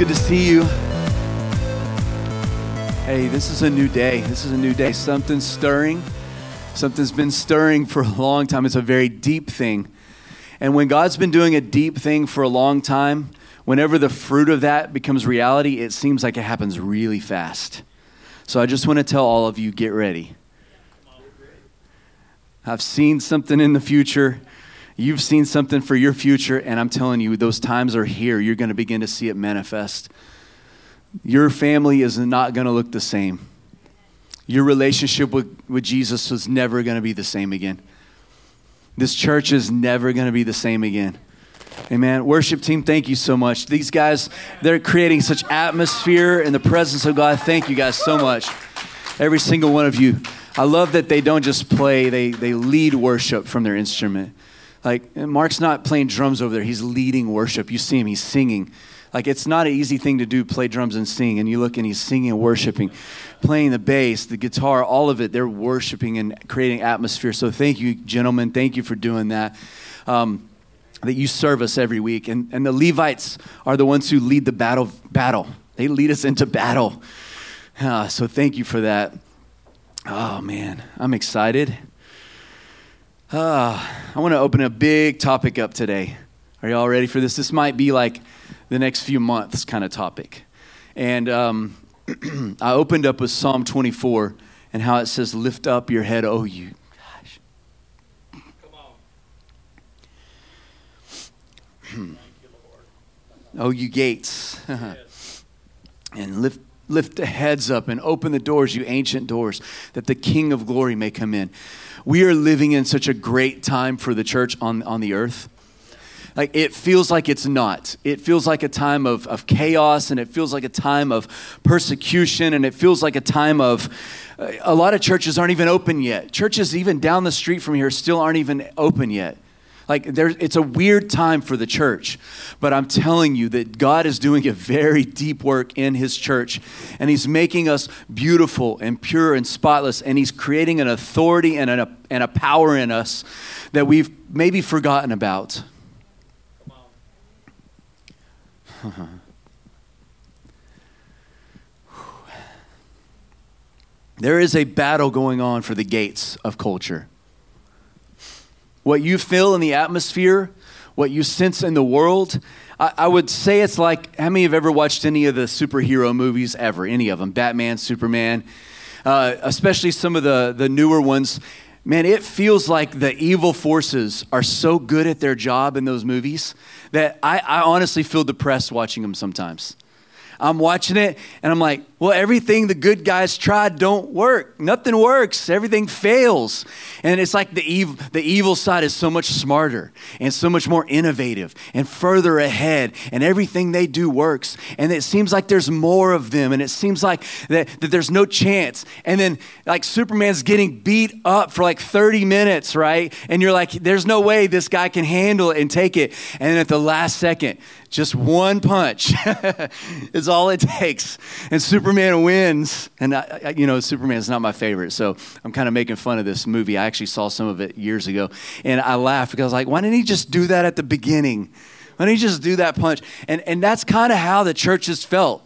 Good to see you. Hey, this is a new day. This is a new day. Something's stirring. Something's been stirring for a long time. It's a very deep thing. And when God's been doing a deep thing for a long time, whenever the fruit of that becomes reality, it seems like it happens really fast. So I just want to tell all of you get ready. I've seen something in the future. You've seen something for your future, and I'm telling you, those times are here. You're going to begin to see it manifest. Your family is not going to look the same. Your relationship with, with Jesus is never going to be the same again. This church is never going to be the same again. Amen. Worship team, thank you so much. These guys, they're creating such atmosphere in the presence of God. Thank you guys so much. Every single one of you. I love that they don't just play, they, they lead worship from their instrument. Like, Mark's not playing drums over there, he's leading worship. You see him, he's singing. Like it's not an easy thing to do, play drums and sing. And you look and he's singing and worshiping, playing the bass, the guitar, all of it. They're worshiping and creating atmosphere. So thank you, gentlemen. Thank you for doing that. Um, that you serve us every week. And, and the Levites are the ones who lead the battle. Battle. They lead us into battle. Uh, so thank you for that. Oh man, I'm excited. Uh, I want to open a big topic up today. Are you all ready for this? This might be like the next few months kind of topic. And um, I opened up with Psalm 24 and how it says, Lift up your head, oh you. Gosh. Come on. oh, you gates. and lift, lift the heads up and open the doors, you ancient doors, that the King of glory may come in. We are living in such a great time for the church on, on the earth like it feels like it's not. It feels like a time of, of chaos and it feels like a time of persecution and it feels like a time of uh, a lot of churches aren't even open yet. Churches even down the street from here still aren't even open yet. Like there's, it's a weird time for the church, but I'm telling you that God is doing a very deep work in His church, and He's making us beautiful and pure and spotless, and He's creating an authority and a, and a power in us that we've maybe forgotten about. there is a battle going on for the gates of culture. What you feel in the atmosphere, what you sense in the world, I, I, would say it's like how many have ever watched any of the superhero movies ever? Any of them? Batman, Superman, uh, especially some of the, the newer ones. Man, it feels like the evil forces are so good at their job in those movies that I, I honestly feel depressed watching them sometimes. I'm watching it and I'm like, well, everything the good guys tried don't work. Nothing works. Everything fails. And it's like the evil, the evil side is so much smarter and so much more innovative and further ahead, and everything they do works. And it seems like there's more of them, and it seems like that, that there's no chance. And then, like, Superman's getting beat up for like 30 minutes, right? And you're like, there's no way this guy can handle it and take it. And then at the last second, just one punch is all it takes. And Superman wins. And, I, I, you know, Superman's not my favorite. So I'm kind of making fun of this movie. I actually saw some of it years ago. And I laughed because I was like, why didn't he just do that at the beginning? Why didn't he just do that punch? And, and that's kind of how the church has felt.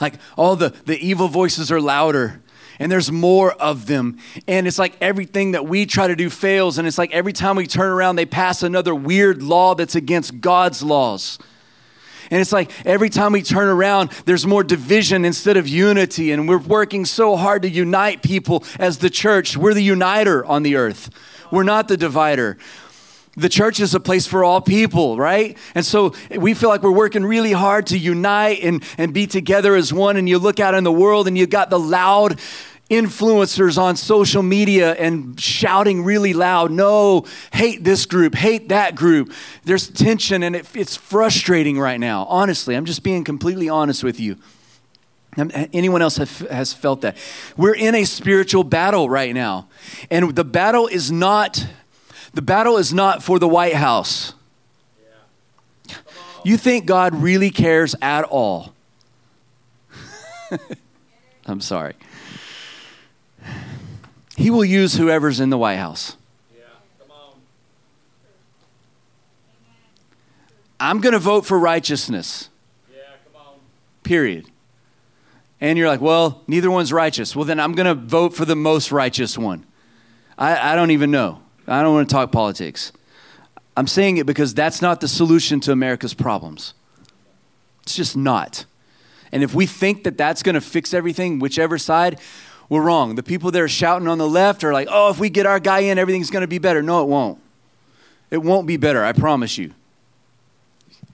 Like all the, the evil voices are louder and there's more of them. And it's like everything that we try to do fails. And it's like every time we turn around, they pass another weird law that's against God's laws. And it's like every time we turn around, there's more division instead of unity. And we're working so hard to unite people as the church. We're the uniter on the earth, we're not the divider. The church is a place for all people, right? And so we feel like we're working really hard to unite and, and be together as one. And you look out in the world and you got the loud, influencers on social media and shouting really loud, no, hate this group, hate that group. There's tension and it, it's frustrating right now. Honestly, I'm just being completely honest with you. Um, anyone else have, has felt that? We're in a spiritual battle right now. And the battle is not the battle is not for the White House. You think God really cares at all? I'm sorry. He will use whoever's in the White House. I'm going to vote for righteousness. period. And you're like, well, neither one's righteous. Well, then I'm going to vote for the most righteous one. I, I don't even know. I don't want to talk politics. I'm saying it because that's not the solution to America's problems. It's just not. And if we think that that's going to fix everything, whichever side, we're wrong. The people that are shouting on the left are like, oh, if we get our guy in, everything's going to be better. No, it won't. It won't be better, I promise you.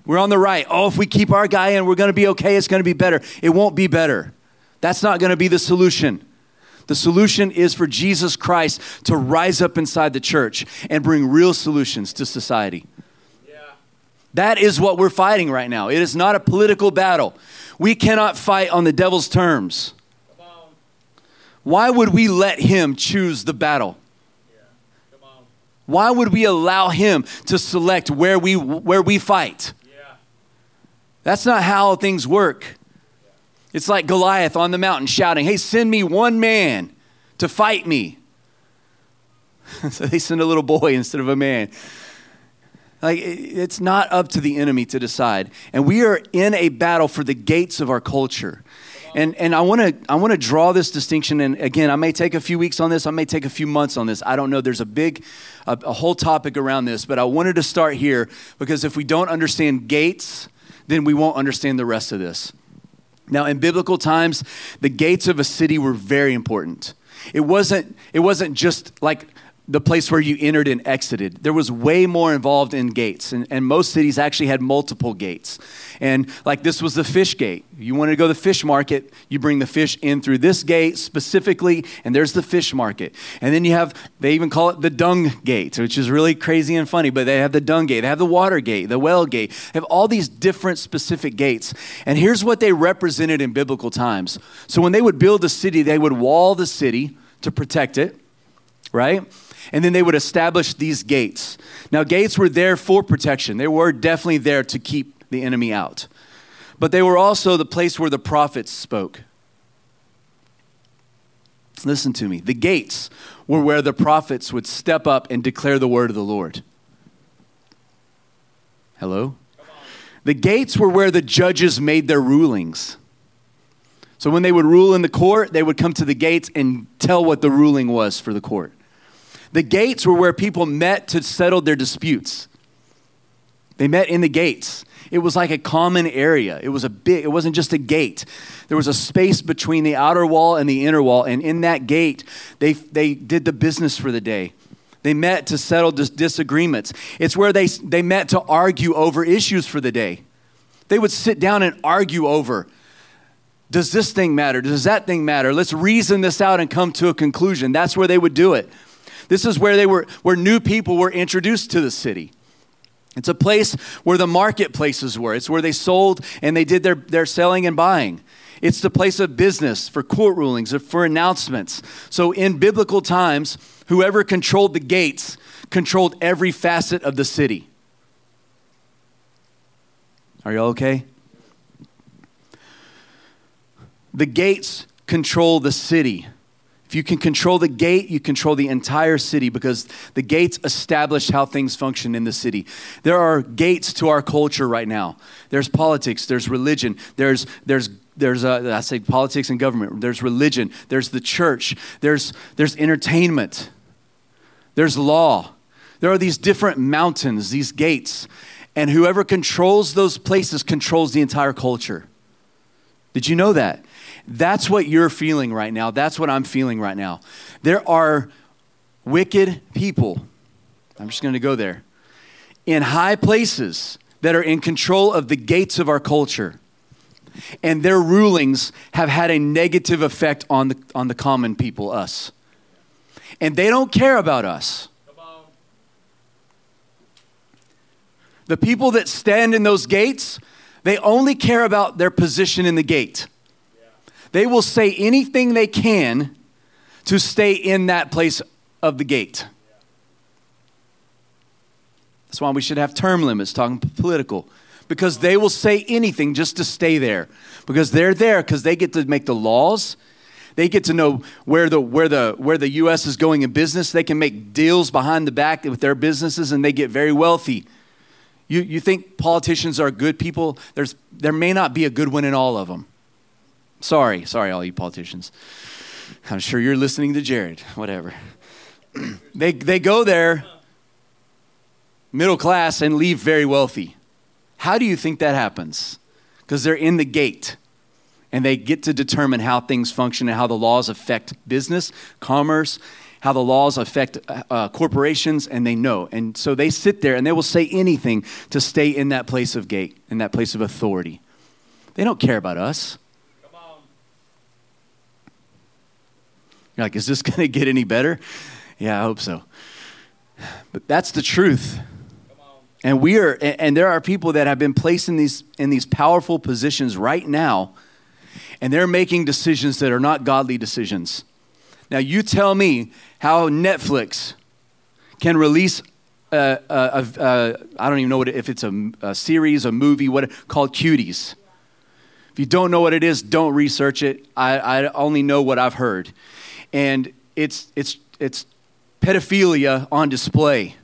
We're on the right. Oh, if we keep our guy in, we're going to be okay. It's going to be better. It won't be better. That's not going to be the solution. The solution is for Jesus Christ to rise up inside the church and bring real solutions to society. Yeah. That is what we're fighting right now. It is not a political battle. We cannot fight on the devil's terms. Why would we let him choose the battle? Why would we allow him to select where we, where we fight? That's not how things work. It's like Goliath on the mountain shouting, Hey, send me one man to fight me. so they send a little boy instead of a man. Like, it's not up to the enemy to decide. And we are in a battle for the gates of our culture. And, and I want to I want to draw this distinction. And again, I may take a few weeks on this. I may take a few months on this. I don't know. There's a big, a, a whole topic around this. But I wanted to start here because if we don't understand gates, then we won't understand the rest of this. Now, in biblical times, the gates of a city were very important. It wasn't, it wasn't just like the place where you entered and exited. There was way more involved in gates, and, and most cities actually had multiple gates. And like this was the fish gate. You wanted to go to the fish market, you bring the fish in through this gate specifically, and there's the fish market. And then you have, they even call it the dung gate, which is really crazy and funny, but they have the dung gate, they have the water gate, the well gate, they have all these different specific gates. And here's what they represented in biblical times. So when they would build a city, they would wall the city to protect it, right? And then they would establish these gates. Now, gates were there for protection, they were definitely there to keep the enemy out. But they were also the place where the prophets spoke. Listen to me. The gates were where the prophets would step up and declare the word of the Lord. Hello? The gates were where the judges made their rulings. So when they would rule in the court, they would come to the gates and tell what the ruling was for the court. The gates were where people met to settle their disputes. They met in the gates. It was like a common area. It was a big, it wasn't just a gate. There was a space between the outer wall and the inner wall. And in that gate, they, they did the business for the day. They met to settle dis- disagreements. It's where they, they met to argue over issues for the day. They would sit down and argue over does this thing matter? Does that thing matter? Let's reason this out and come to a conclusion. That's where they would do it. This is where they were where new people were introduced to the city. It's a place where the marketplaces were. It's where they sold and they did their, their selling and buying. It's the place of business for court rulings, for announcements. So in biblical times, whoever controlled the gates controlled every facet of the city. Are you all okay? The gates control the city. If you can control the gate, you control the entire city because the gates establish how things function in the city. There are gates to our culture right now. There's politics, there's religion, there's there's there's uh, I say politics and government. There's religion, there's the church, there's there's entertainment, there's law. There are these different mountains, these gates, and whoever controls those places controls the entire culture. Did you know that? That's what you're feeling right now. That's what I'm feeling right now. There are wicked people, I'm just going to go there, in high places that are in control of the gates of our culture. And their rulings have had a negative effect on the, on the common people, us. And they don't care about us. The people that stand in those gates, they only care about their position in the gate. They will say anything they can to stay in that place of the gate. That's why we should have term limits, talking political, because they will say anything just to stay there. Because they're there because they get to make the laws. They get to know where the, where, the, where the U.S. is going in business. They can make deals behind the back with their businesses and they get very wealthy. You, you think politicians are good people? There's, there may not be a good one in all of them. Sorry, sorry, all you politicians. I'm sure you're listening to Jared, whatever. they, they go there, middle class, and leave very wealthy. How do you think that happens? Because they're in the gate and they get to determine how things function and how the laws affect business, commerce, how the laws affect uh, corporations, and they know. And so they sit there and they will say anything to stay in that place of gate, in that place of authority. They don't care about us. You're like, is this going to get any better? Yeah, I hope so. But that's the truth. And we are, and there are people that have been placed in these in these powerful positions right now, and they're making decisions that are not godly decisions. Now, you tell me how Netflix can release a, a, a, I don't even know what if it's a, a series, a movie, what called Cuties. If you don't know what it is, don't research it. I, I only know what I've heard, and it's it's it's pedophilia on display.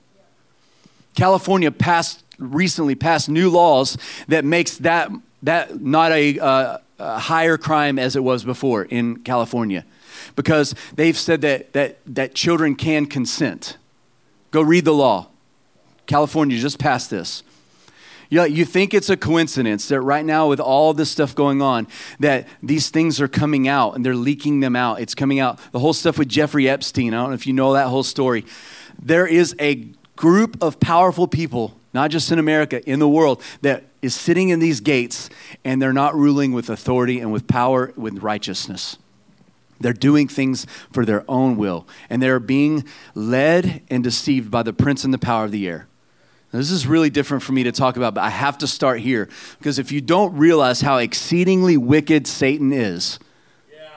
California passed recently passed new laws that makes that that not a, uh, a higher crime as it was before in California because they've said that, that, that children can consent. Go read the law. California just passed this. You, you think it's a coincidence that right now, with all this stuff going on, that these things are coming out and they're leaking them out. It's coming out. The whole stuff with Jeffrey Epstein, I don't know if you know that whole story. There is a group of powerful people, not just in America, in the world, that is sitting in these gates and they're not ruling with authority and with power, with righteousness. They're doing things for their own will, and they're being led and deceived by the prince and the power of the air. Now, this is really different for me to talk about, but I have to start here because if you don't realize how exceedingly wicked Satan is, yeah.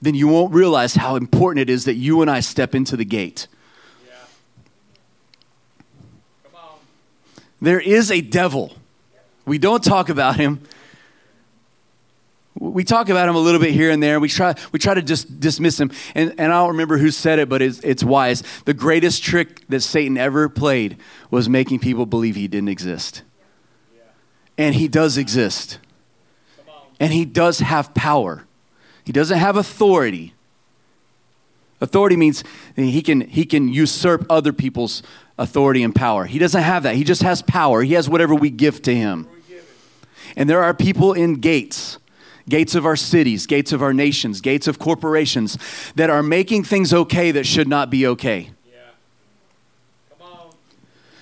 then you won't realize how important it is that you and I step into the gate. Yeah. There is a devil. We don't talk about him we talk about him a little bit here and there. We try, we try to just dismiss him. And, and I don't remember who said it, but it's, it's wise. The greatest trick that Satan ever played was making people believe he didn't exist. And he does exist. And he does have power. He doesn't have authority. Authority means he can, he can usurp other people's authority and power. He doesn't have that. He just has power. He has whatever we give to him. And there are people in gates gates of our cities, gates of our nations, gates of corporations that are making things okay that should not be okay.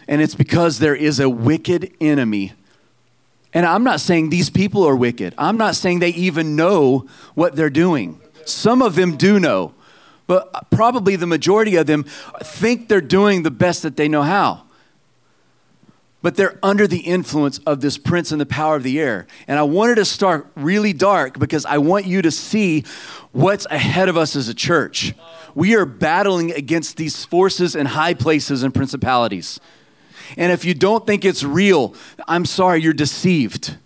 And it's because there is a wicked enemy. And I'm not saying these people are wicked. I'm not saying they even know what they're doing. Some of them do know, but probably the majority of them think they're doing the best that they know how but they're under the influence of this prince and the power of the air. And I wanted to start really dark because I want you to see what's ahead of us as a church. We are battling against these forces in high places and principalities. And if you don't think it's real, I'm sorry, you're deceived.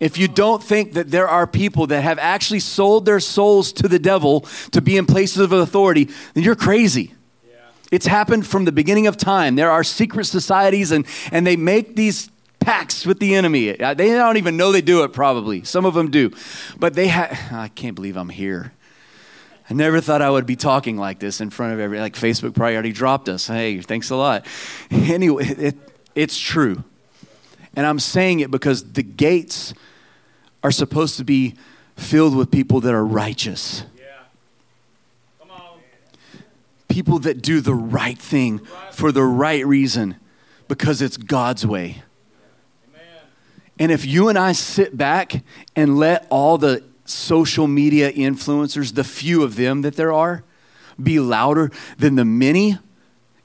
If you don't think that there are people that have actually sold their souls to the devil to be in places of authority, then you're crazy. It's happened from the beginning of time. There are secret societies, and, and they make these pacts with the enemy. Uh, they don't even know they do it, probably. Some of them do. But they have, I can't believe I'm here. I never thought I would be talking like this in front of every, like Facebook probably already dropped us. Hey, thanks a lot. Anyway, it, it's true. And I'm saying it because the gates are supposed to be filled with people that are righteous people that do the right thing for the right reason because it's God's way. And if you and I sit back and let all the social media influencers, the few of them that there are, be louder than the many,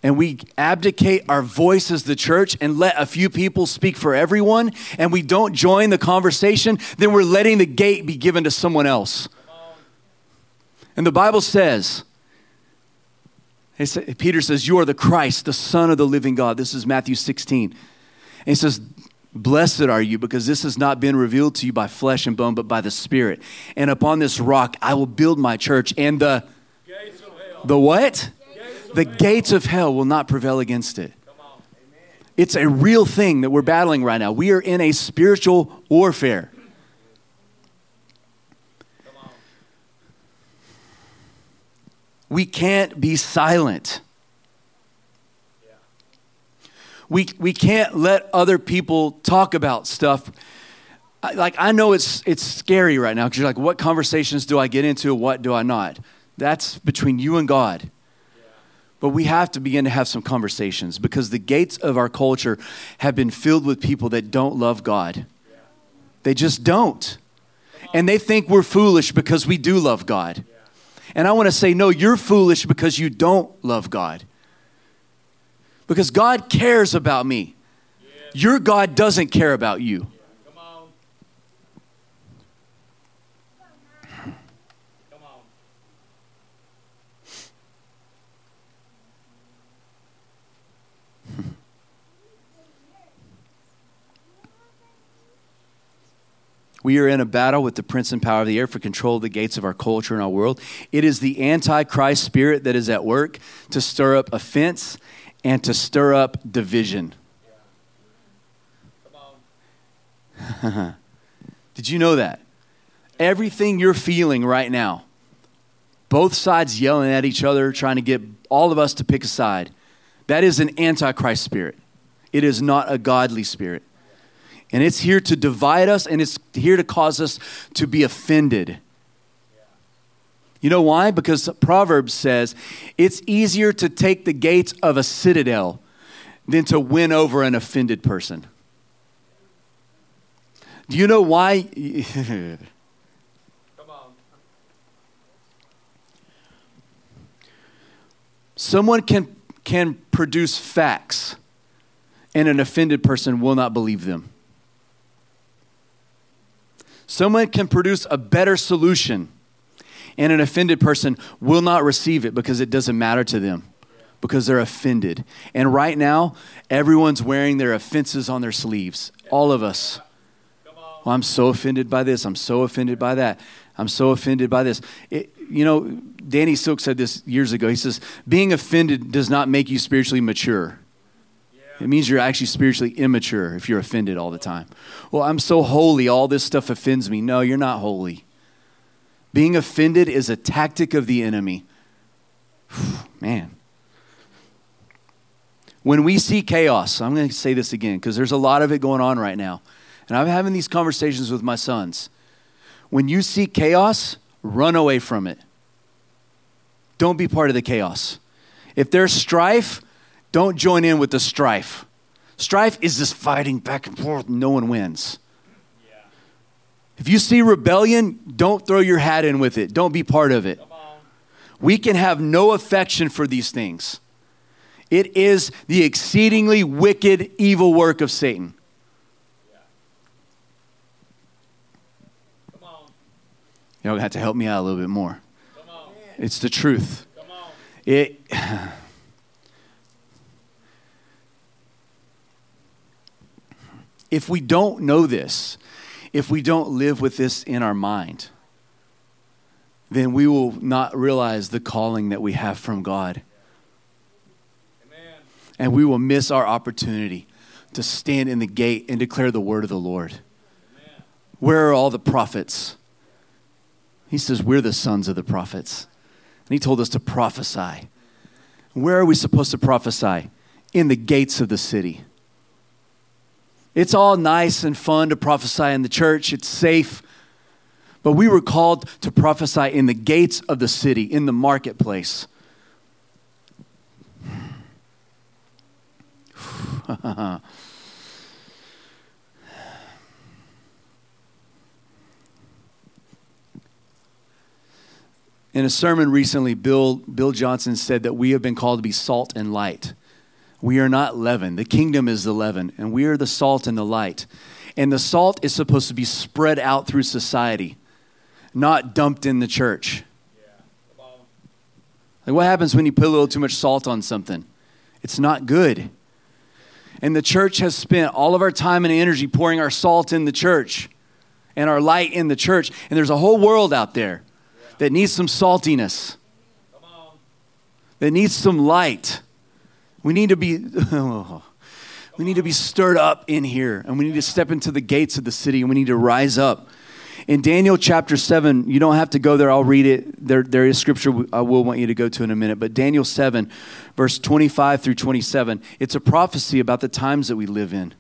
and we abdicate our voice as the church and let a few people speak for everyone, and we don't join the conversation, then we're letting the gate be given to someone else. And the Bible says, Peter says, You are the Christ, the Son of the living God. This is Matthew 16. And he says, Blessed are you, because this has not been revealed to you by flesh and bone, but by the Spirit. And upon this rock I will build my church, and the the what? Gates the gates of hell will not prevail against it. It's a real thing that we're battling right now. We are in a spiritual warfare. We can't be silent. We, we can't let other people talk about stuff. I, like, I know it's, it's scary right now because you're like, what conversations do I get into? What do I not? That's between you and God. But we have to begin to have some conversations because the gates of our culture have been filled with people that don't love God. They just don't. And they think we're foolish because we do love God. And I want to say, no, you're foolish because you don't love God. Because God cares about me. Your God doesn't care about you. We are in a battle with the prince and power of the air for control of the gates of our culture and our world. It is the antichrist spirit that is at work to stir up offense and to stir up division. Did you know that? Everything you're feeling right now, both sides yelling at each other, trying to get all of us to pick a side, that is an antichrist spirit. It is not a godly spirit. And it's here to divide us and it's here to cause us to be offended. You know why? Because Proverbs says it's easier to take the gates of a citadel than to win over an offended person. Do you know why? Come on. Someone can, can produce facts, and an offended person will not believe them. Someone can produce a better solution, and an offended person will not receive it because it doesn't matter to them because they're offended. And right now, everyone's wearing their offenses on their sleeves. All of us. Well, I'm so offended by this. I'm so offended by that. I'm so offended by this. It, you know, Danny Silk said this years ago. He says, being offended does not make you spiritually mature. It means you're actually spiritually immature if you're offended all the time. Well, I'm so holy, all this stuff offends me. No, you're not holy. Being offended is a tactic of the enemy. Man. When we see chaos, I'm going to say this again because there's a lot of it going on right now. And I'm having these conversations with my sons. When you see chaos, run away from it. Don't be part of the chaos. If there's strife, don't join in with the strife. Strife is this fighting back and forth, no one wins. Yeah. If you see rebellion, don't throw your hat in with it. Don't be part of it. We can have no affection for these things. It is the exceedingly wicked, evil work of Satan. Yeah. Y'all have to help me out a little bit more. It's the truth. It. If we don't know this, if we don't live with this in our mind, then we will not realize the calling that we have from God. Amen. And we will miss our opportunity to stand in the gate and declare the word of the Lord. Amen. Where are all the prophets? He says, We're the sons of the prophets. And he told us to prophesy. Where are we supposed to prophesy? In the gates of the city. It's all nice and fun to prophesy in the church, it's safe. But we were called to prophesy in the gates of the city, in the marketplace. In a sermon recently, Bill, Bill Johnson said that we have been called to be salt and light. We are not leaven. The kingdom is the leaven, and we are the salt and the light. And the salt is supposed to be spread out through society, not dumped in the church. Like, what happens when you put a little too much salt on something? It's not good. And the church has spent all of our time and energy pouring our salt in the church and our light in the church. And there's a whole world out there that needs some saltiness, that needs some light. We need to be we need to be stirred up in here and we need to step into the gates of the city and we need to rise up. In Daniel chapter 7, you don't have to go there, I'll read it. There, there is scripture I will want you to go to in a minute. But Daniel 7, verse 25 through 27, it's a prophecy about the times that we live in.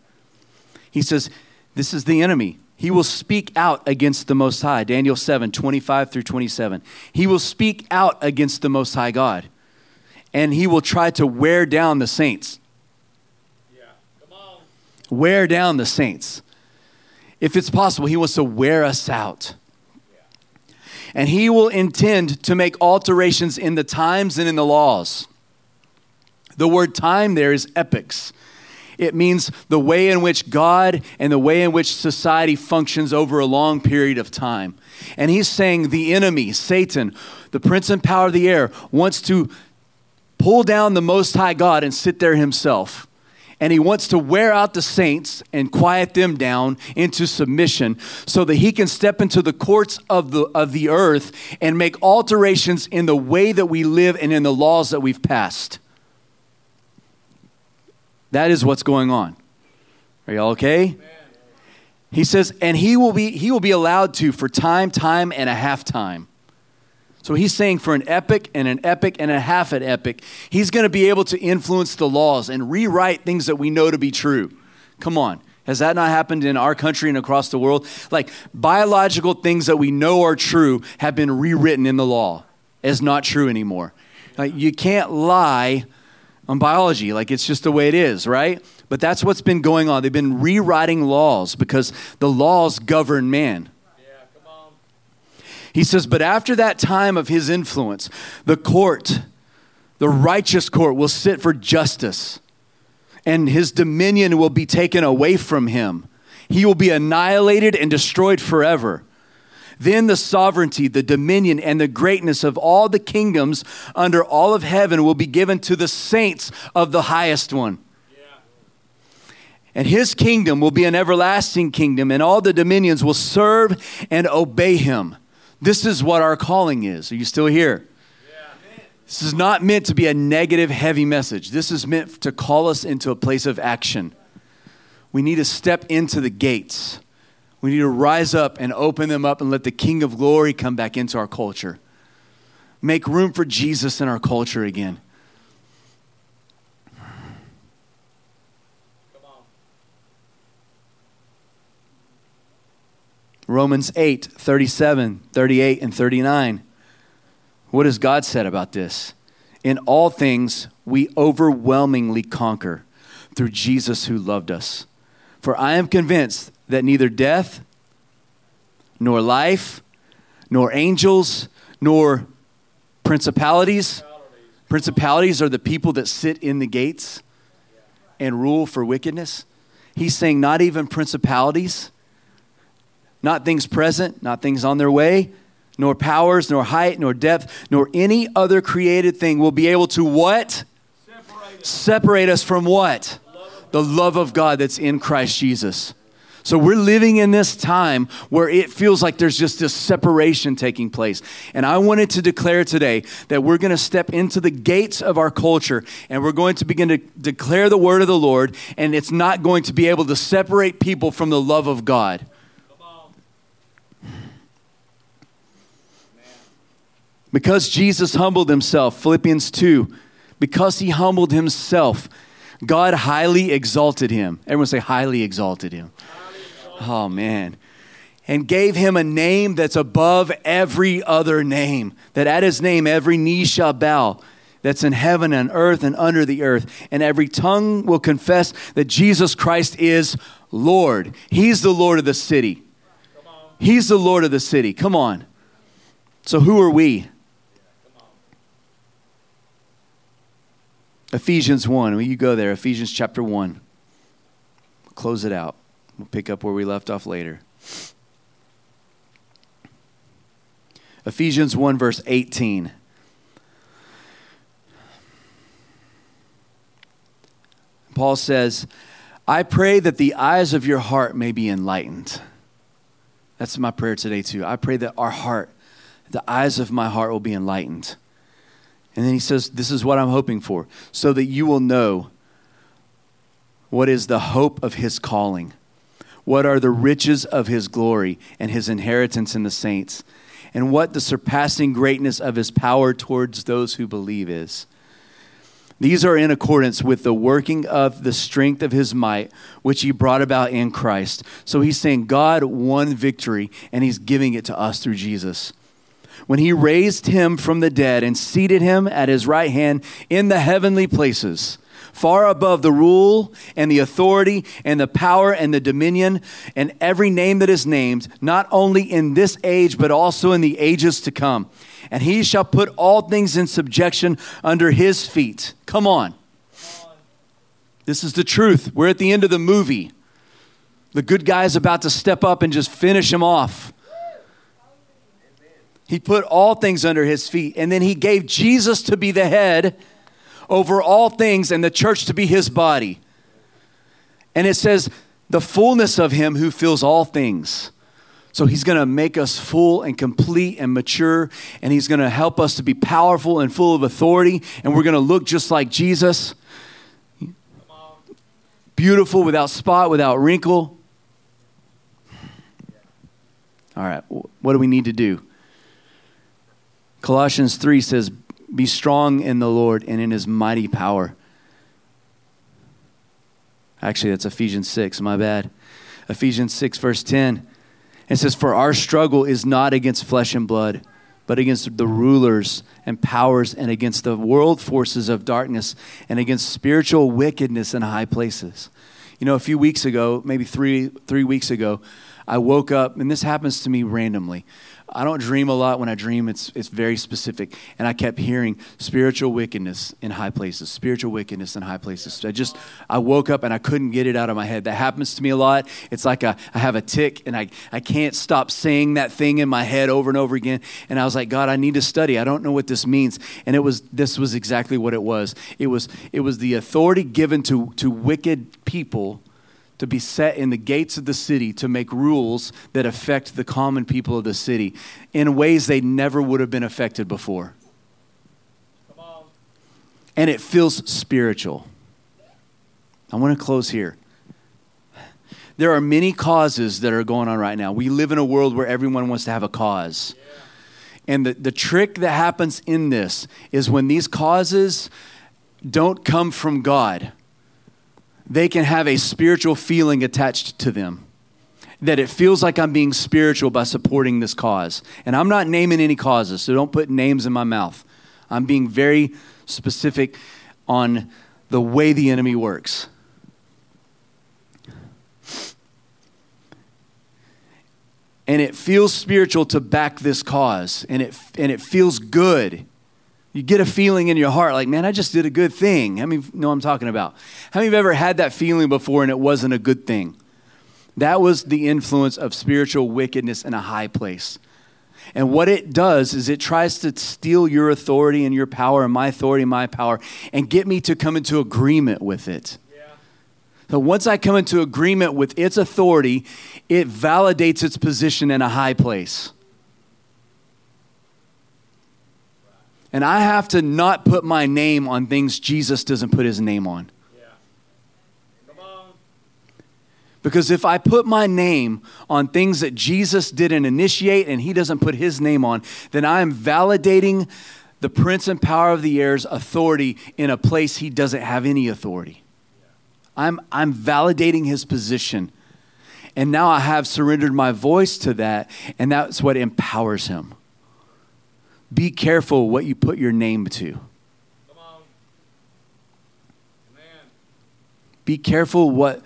He says, This is the enemy. He will speak out against the Most High. Daniel 7, 25 through 27. He will speak out against the Most High God. And he will try to wear down the saints. Yeah, come on. Wear down the saints. If it's possible, he wants to wear us out. And he will intend to make alterations in the times and in the laws. The word time there is epochs. It means the way in which God and the way in which society functions over a long period of time. And he's saying the enemy, Satan, the prince and power of the air, wants to pull down the Most High God and sit there himself. And he wants to wear out the saints and quiet them down into submission so that he can step into the courts of the, of the earth and make alterations in the way that we live and in the laws that we've passed. That is what's going on. Are y'all okay? Amen. He says, and he will be he will be allowed to for time, time, and a half time. So he's saying for an epic and an epic and a half an epic, he's going to be able to influence the laws and rewrite things that we know to be true. Come on. Has that not happened in our country and across the world? Like biological things that we know are true have been rewritten in the law as not true anymore. Like you can't lie on biology. Like it's just the way it is, right? But that's what's been going on. They've been rewriting laws because the laws govern man. He says, But after that time of his influence, the court, the righteous court, will sit for justice, and his dominion will be taken away from him. He will be annihilated and destroyed forever. Then the sovereignty, the dominion, and the greatness of all the kingdoms under all of heaven will be given to the saints of the highest one. And his kingdom will be an everlasting kingdom, and all the dominions will serve and obey him. This is what our calling is. Are you still here? This is not meant to be a negative, heavy message. This is meant to call us into a place of action. We need to step into the gates. We need to rise up and open them up and let the King of Glory come back into our culture. Make room for Jesus in our culture again. Romans 8, 37, 38, and 39. What has God said about this? In all things, we overwhelmingly conquer through Jesus who loved us. For I am convinced that neither death, nor life, nor angels, nor principalities. Principalities are the people that sit in the gates and rule for wickedness. He's saying, not even principalities, not things present, not things on their way, nor powers, nor height, nor depth, nor any other created thing will be able to what? Separate, Separate us from what? the love of God that's in Christ Jesus. So we're living in this time where it feels like there's just this separation taking place. And I wanted to declare today that we're going to step into the gates of our culture and we're going to begin to declare the word of the Lord, and it's not going to be able to separate people from the love of God. Because Jesus humbled himself, Philippians 2, because he humbled himself, God highly exalted him. Everyone say, highly exalted him. Oh, man. And gave him a name that's above every other name, that at his name every knee shall bow, that's in heaven and earth and under the earth, and every tongue will confess that Jesus Christ is Lord. He's the Lord of the city. He's the Lord of the city. Come on. So, who are we? Ephesians 1. Will you go there? Ephesians chapter 1. close it out. We'll pick up where we left off later. Ephesians 1, verse 18. Paul says, I pray that the eyes of your heart may be enlightened. That's my prayer today, too. I pray that our heart, the eyes of my heart will be enlightened. And then he says, This is what I'm hoping for, so that you will know what is the hope of his calling what are the riches of his glory and his inheritance in the saints, and what the surpassing greatness of his power towards those who believe is. These are in accordance with the working of the strength of his might, which he brought about in Christ. So he's saying God won victory, and he's giving it to us through Jesus. When he raised him from the dead and seated him at his right hand in the heavenly places far above the rule and the authority and the power and the dominion and every name that is named, not only in this age, but also in the ages to come. And he shall put all things in subjection under his feet. Come on. This is the truth. We're at the end of the movie. The good guy is about to step up and just finish him off. He put all things under his feet, and then he gave Jesus to be the head over all things and the church to be his body. And it says, the fullness of him who fills all things. So he's going to make us full and complete and mature, and he's going to help us to be powerful and full of authority, and we're going to look just like Jesus. Beautiful, without spot, without wrinkle. All right, what do we need to do? Colossians 3 says, be strong in the Lord and in his mighty power. Actually, that's Ephesians 6, my bad. Ephesians 6, verse 10. It says, For our struggle is not against flesh and blood, but against the rulers and powers and against the world forces of darkness and against spiritual wickedness in high places. You know, a few weeks ago, maybe three, three weeks ago, I woke up, and this happens to me randomly. I don't dream a lot. When I dream, it's, it's very specific. And I kept hearing spiritual wickedness in high places, spiritual wickedness in high places. I just, I woke up and I couldn't get it out of my head. That happens to me a lot. It's like a, I have a tick and I, I can't stop saying that thing in my head over and over again. And I was like, God, I need to study. I don't know what this means. And it was, this was exactly what it was. It was, it was the authority given to, to wicked people to be set in the gates of the city to make rules that affect the common people of the city in ways they never would have been affected before. And it feels spiritual. I want to close here. There are many causes that are going on right now. We live in a world where everyone wants to have a cause. And the, the trick that happens in this is when these causes don't come from God they can have a spiritual feeling attached to them. That it feels like I'm being spiritual by supporting this cause. And I'm not naming any causes, so don't put names in my mouth. I'm being very specific on the way the enemy works. And it feels spiritual to back this cause, and it, and it feels good you get a feeling in your heart like, man, I just did a good thing. How many know I'm talking about? How many have ever had that feeling before and it wasn't a good thing? That was the influence of spiritual wickedness in a high place. And what it does is it tries to steal your authority and your power and my authority and my power and get me to come into agreement with it. Yeah. So once I come into agreement with its authority, it validates its position in a high place. And I have to not put my name on things Jesus doesn't put his name on. Because if I put my name on things that Jesus didn't initiate and he doesn't put his name on, then I am validating the prince and power of the air's authority in a place he doesn't have any authority. I'm, I'm validating his position. And now I have surrendered my voice to that, and that's what empowers him. Be careful what you put your name to. Be careful what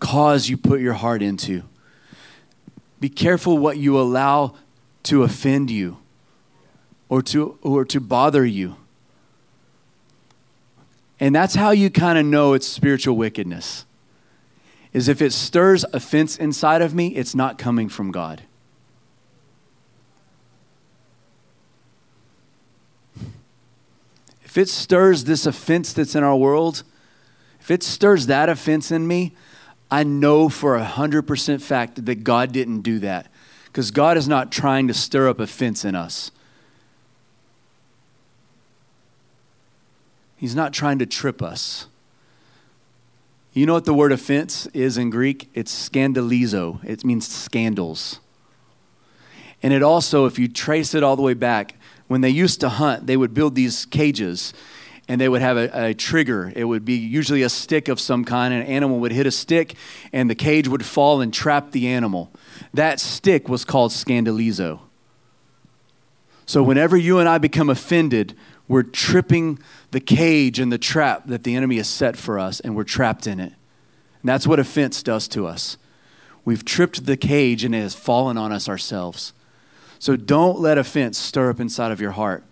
cause you put your heart into. Be careful what you allow to offend you or to, or to bother you. And that's how you kind of know it's spiritual wickedness. Is if it stirs offense inside of me, it's not coming from God. If it stirs this offense that's in our world, if it stirs that offense in me, I know for a hundred percent fact that God didn't do that. Because God is not trying to stir up offense in us. He's not trying to trip us. You know what the word offense is in Greek? It's scandalizo. It means scandals. And it also, if you trace it all the way back, when they used to hunt, they would build these cages and they would have a, a, trigger. It would be usually a stick of some kind. An animal would hit a stick, and the cage would fall and trap the animal. That stick was called scandalizo. So, whenever you and I become offended, we're tripping the cage and the trap that the enemy has set for us, and we're trapped in it. And that's what offense does to us. We've tripped the cage, and it has fallen on us ourselves. So, don't let offense stir up inside of your heart.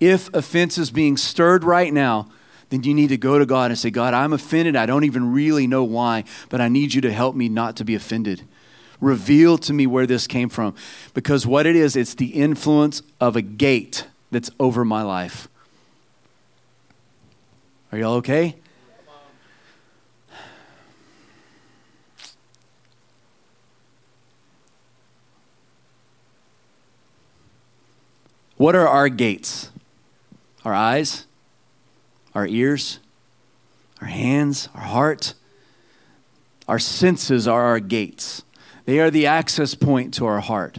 If offense is being stirred right now, then you need to go to God and say, God, I'm offended. I don't even really know why, but I need you to help me not to be offended. Reveal to me where this came from. Because what it is, it's the influence of a gate that's over my life. Are y'all okay? What are our gates? our eyes, our ears, our hands, our heart. Our senses are our gates, they are the access point to our heart.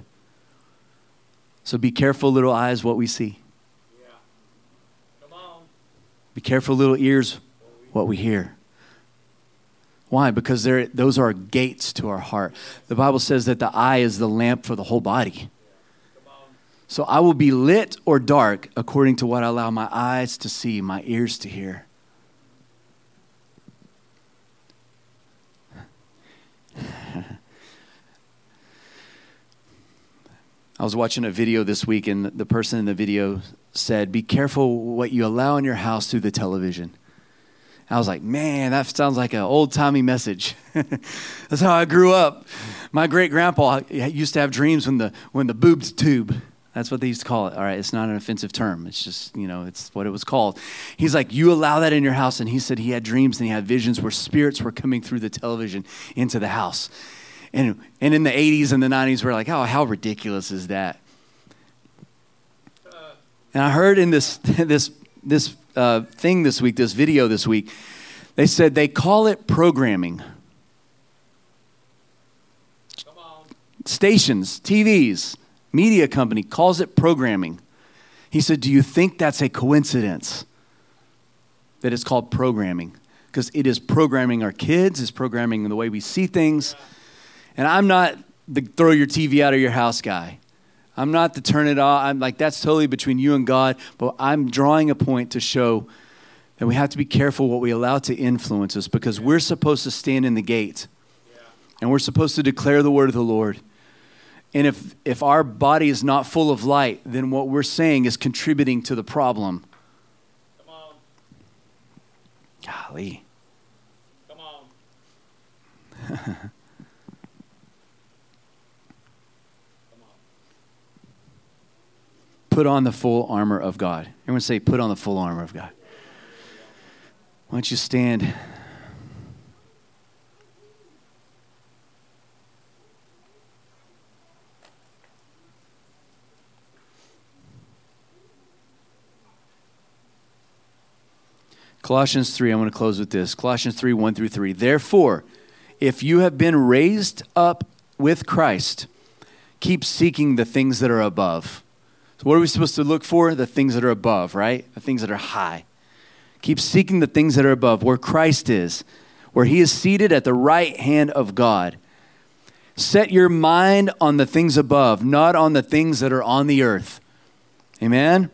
So be careful, little eyes, what we see. Be careful, little ears, what we hear. Why? Because those are gates to our heart. The Bible says that the eye is the lamp for the whole body. So I will be lit or dark according to what I allow my eyes to see, my ears to hear. I was watching a video this week, and the person in the video said, Be careful what you allow in your house through the television. I was like, man, that sounds like an old timey message. That's how I grew up. My great grandpa used to have dreams when the when the boobs tube. That's what they used to call it. All right, it's not an offensive term. It's just, you know, it's what it was called. He's like, You allow that in your house. And he said he had dreams and he had visions where spirits were coming through the television into the house. And, and in the 80s and the 90s, we're like, Oh, how ridiculous is that? And I heard in this, this, this uh, thing this week, this video this week, they said they call it programming. Stations, TVs media company calls it programming. He said, Do you think that's a coincidence that it's called programming? Because it is programming our kids, it's programming the way we see things. And I'm not the throw your TV out of your house guy. I'm not the turn it off. I'm like, that's totally between you and God. But I'm drawing a point to show that we have to be careful what we allow to influence us because we're supposed to stand in the gate and we're supposed to declare the word of the Lord. And if, if our body is not full of light, then what we're saying is contributing to the problem. Come on. Golly. Come on. put on the full armor of God. Everyone say, put on the full armor of God. Why don't you stand? Colossians 3, I'm going to close with this. Colossians 3, 1 through 3. Therefore, if you have been raised up with Christ, keep seeking the things that are above. So, what are we supposed to look for? The things that are above, right? The things that are high. Keep seeking the things that are above, where Christ is, where he is seated at the right hand of God. Set your mind on the things above, not on the things that are on the earth. Amen?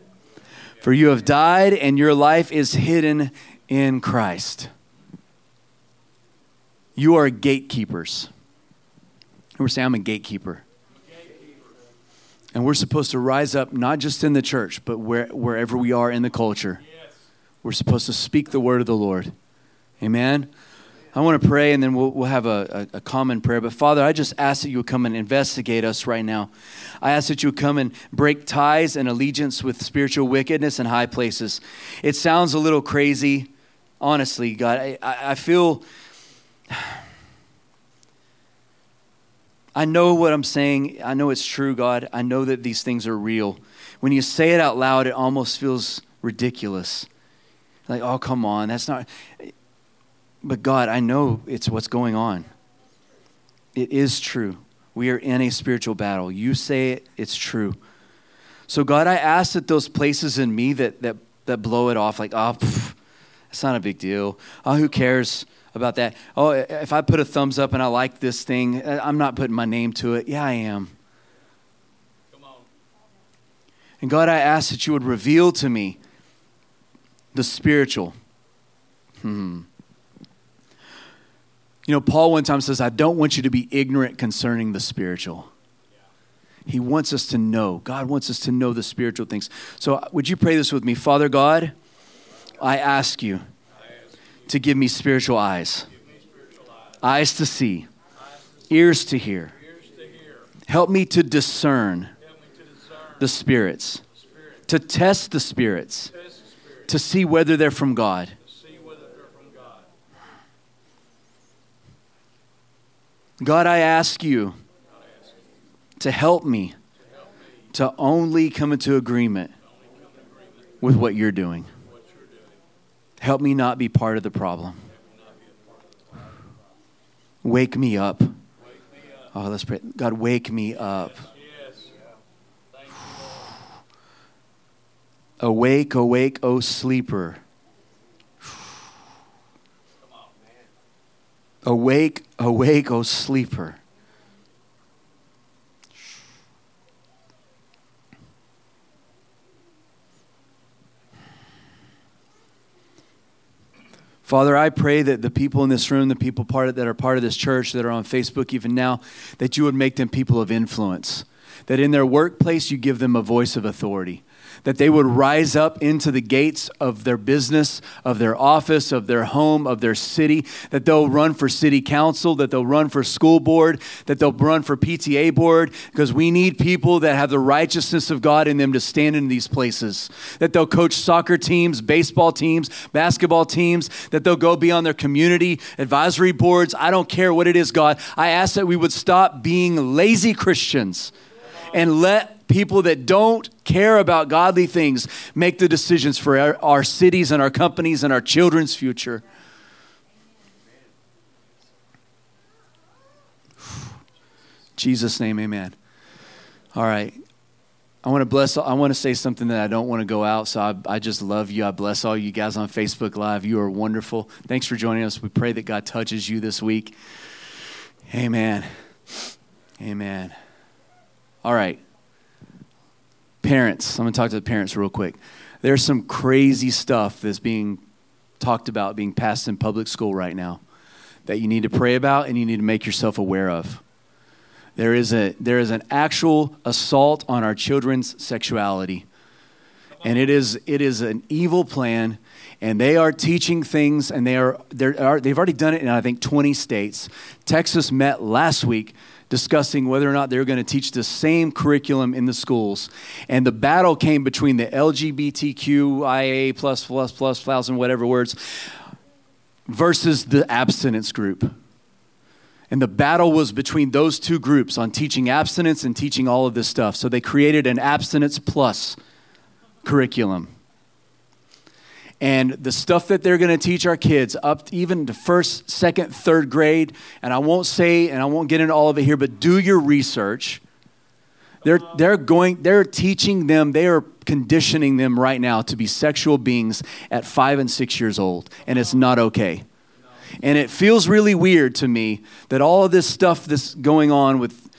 For you have died, and your life is hidden in Christ. You are gatekeepers. we're saying, I'm a gatekeeper. And we're supposed to rise up not just in the church, but where, wherever we are in the culture. We're supposed to speak the word of the Lord. Amen. I want to pray and then we'll, we'll have a, a, common prayer. But Father, I just ask that you would come and investigate us right now. I ask that you would come and break ties and allegiance with spiritual wickedness in high places. It sounds a little crazy, honestly, God. I, I feel. I know what I'm saying. I know it's true, God. I know that these things are real. When you say it out loud, it almost feels ridiculous. Like, oh, come on, that's not but God, I know it's what's going on. It is true. We are in a spiritual battle. You say it, it's true. So, God, I ask that those places in me that, that, that blow it off, like, oh, pff, it's not a big deal. Oh, who cares about that? Oh, if I put a thumbs up and I like this thing, uh, I'm not putting my name to it. Yeah, I am. Come on. And God, I ask that you would reveal to me the spiritual. Hmm. You know, Paul one time says, I don't want you to be ignorant concerning the spiritual. He wants us to know. God wants us to know the spiritual things. So, uh, would you pray this with me? Father God, I ask you to give me spiritual eyes, eyes to see, ears to hear. Help me to discern the spirits, to test the spirits, to see whether they're from God. God, I ask you to help me to only come into agreement with what you're doing. Help me not be part of the problem. Wake me up. Oh, let's pray. God, wake me up. Awake, awake, O sleeper. Awake, awake, O sleeper. Father, I pray that the people in this room, the people part of, that are part of this church, that are on Facebook even now, that you would make them people of influence. That in their workplace, you give them a voice of authority that they would rise up into the gates of their business, of their office, of their home, of their city, that they'll run for city council, that they'll run for school board, that they'll run for PTA board, because we need people that have the righteousness of God in them to stand in these places. That they'll coach soccer teams, baseball teams, basketball teams, that they'll go be on their community advisory boards. I don't care what it is, God. I ask that we would stop being lazy Christians and let people that don't care about godly things make the decisions for our, our cities and our companies and our children's future. Jesus' name, amen. All right. I want to bless, I want to say something that I don't want to go out. So I, I just love you. I bless all you guys on Facebook Live. You are wonderful. Thanks for joining us. We pray that God touches you this week. Amen. Amen. All right. Parents, I'm going to talk to the parents real quick. There's some crazy stuff that's being talked about being passed in public school right now that you need to pray about and you need to make yourself aware of. There is, a, there is an actual assault on our children's sexuality. And it is, it is an evil plan, and they are teaching things, and they are, are, they've already done it in, I think, 20 states. Texas met last week discussing whether or not they're going to teach the same curriculum in the schools. And the battle came between the LGBTQIA plus plus plus thousand whatever words versus the abstinence group. And the battle was between those two groups on teaching abstinence and teaching all of this stuff. So they created an abstinence plus curriculum and the stuff that they're going to teach our kids up even to first, second, third grade. And I won't say, and I won't get into all of it here, but do your research. They're, they're going, they're teaching them, they are conditioning them right now to be sexual beings at five and six years old. And it's not okay. And it feels really weird to me that all of this stuff that's going on with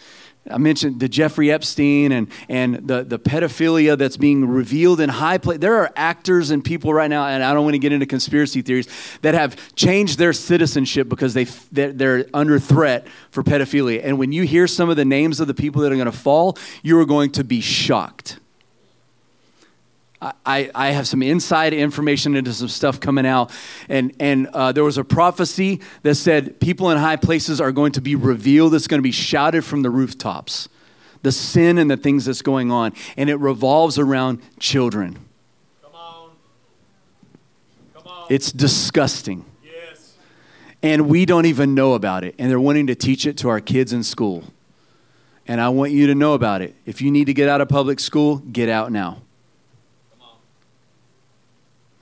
I mentioned the Jeffrey Epstein and, and the, the pedophilia that's being revealed in high place. There are actors and people right now, and I don't want to get into conspiracy theories, that have changed their citizenship because they, they're, under threat for pedophilia. And when you hear some of the names of the people that are going to fall, you are going to be shocked. I, I have some inside information into some stuff coming out. And, and uh, there was a prophecy that said people in high places are going to be revealed. It's going to be shouted from the rooftops. The sin and the things that's going on. And it revolves around children. Come on. Come on. It's disgusting. Yes. And we don't even know about it. And they're wanting to teach it to our kids in school. And I want you to know about it. If you need to get out of public school, get out now.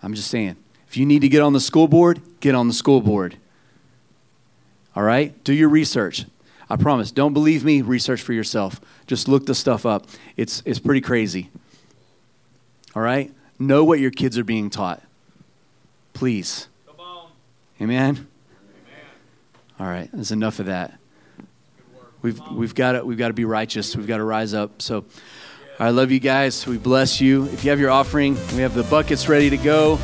I'm just saying. If you need to get on the school board, get on the school board. All right? Do your research. I promise. Don't believe me, research for yourself. Just look the stuff up. It's, it's pretty crazy. All right? Know what your kids are being taught. Please. Amen? Amen? All right, there's enough of that. We've, we've got we've got to be righteous. We've got to rise up. So I love you guys. We bless you. If you have your offering, we have the buckets ready to go.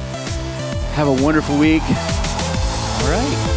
Have a wonderful week. All right.